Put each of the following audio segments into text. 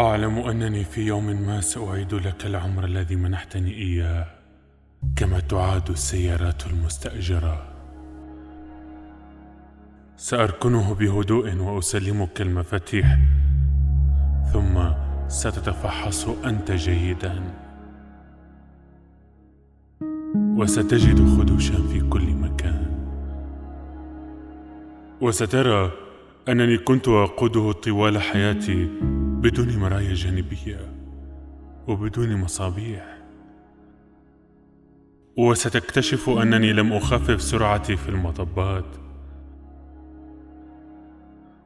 أعلم أنني في يوم ما سأعيد لك العمر الذي منحتني إياه كما تعاد السيارات المستأجرة. سأركنه بهدوء وأسلمك المفاتيح ثم ستتفحص أنت جيدا. وستجد خدوشا في كل مكان. وسترى أنني كنت أقوده طوال حياتي بدون مرايا جانبية وبدون مصابيح. وستكتشف أنني لم أخفف سرعتي في المطبات.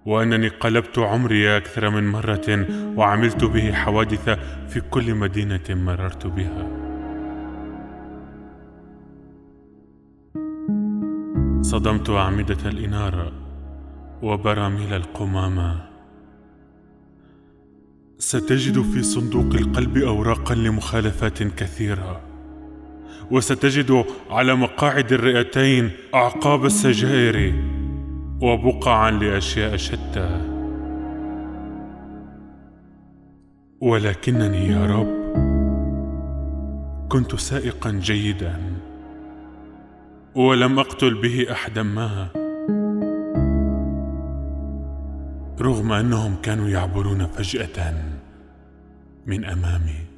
وأنني قلبت عمري أكثر من مرة وعملت به حوادث في كل مدينة مررت بها. صدمت أعمدة الإنارة وبراميل القمامة. ستجد في صندوق القلب أوراقا لمخالفات كثيرة. وستجد على مقاعد الرئتين أعقاب السجائر وبقعا لأشياء شتى. ولكنني يا رب كنت سائقا جيدا ولم أقتل به احدا ما. رغم أنهم كانوا يعبرون فجأة من أمامي.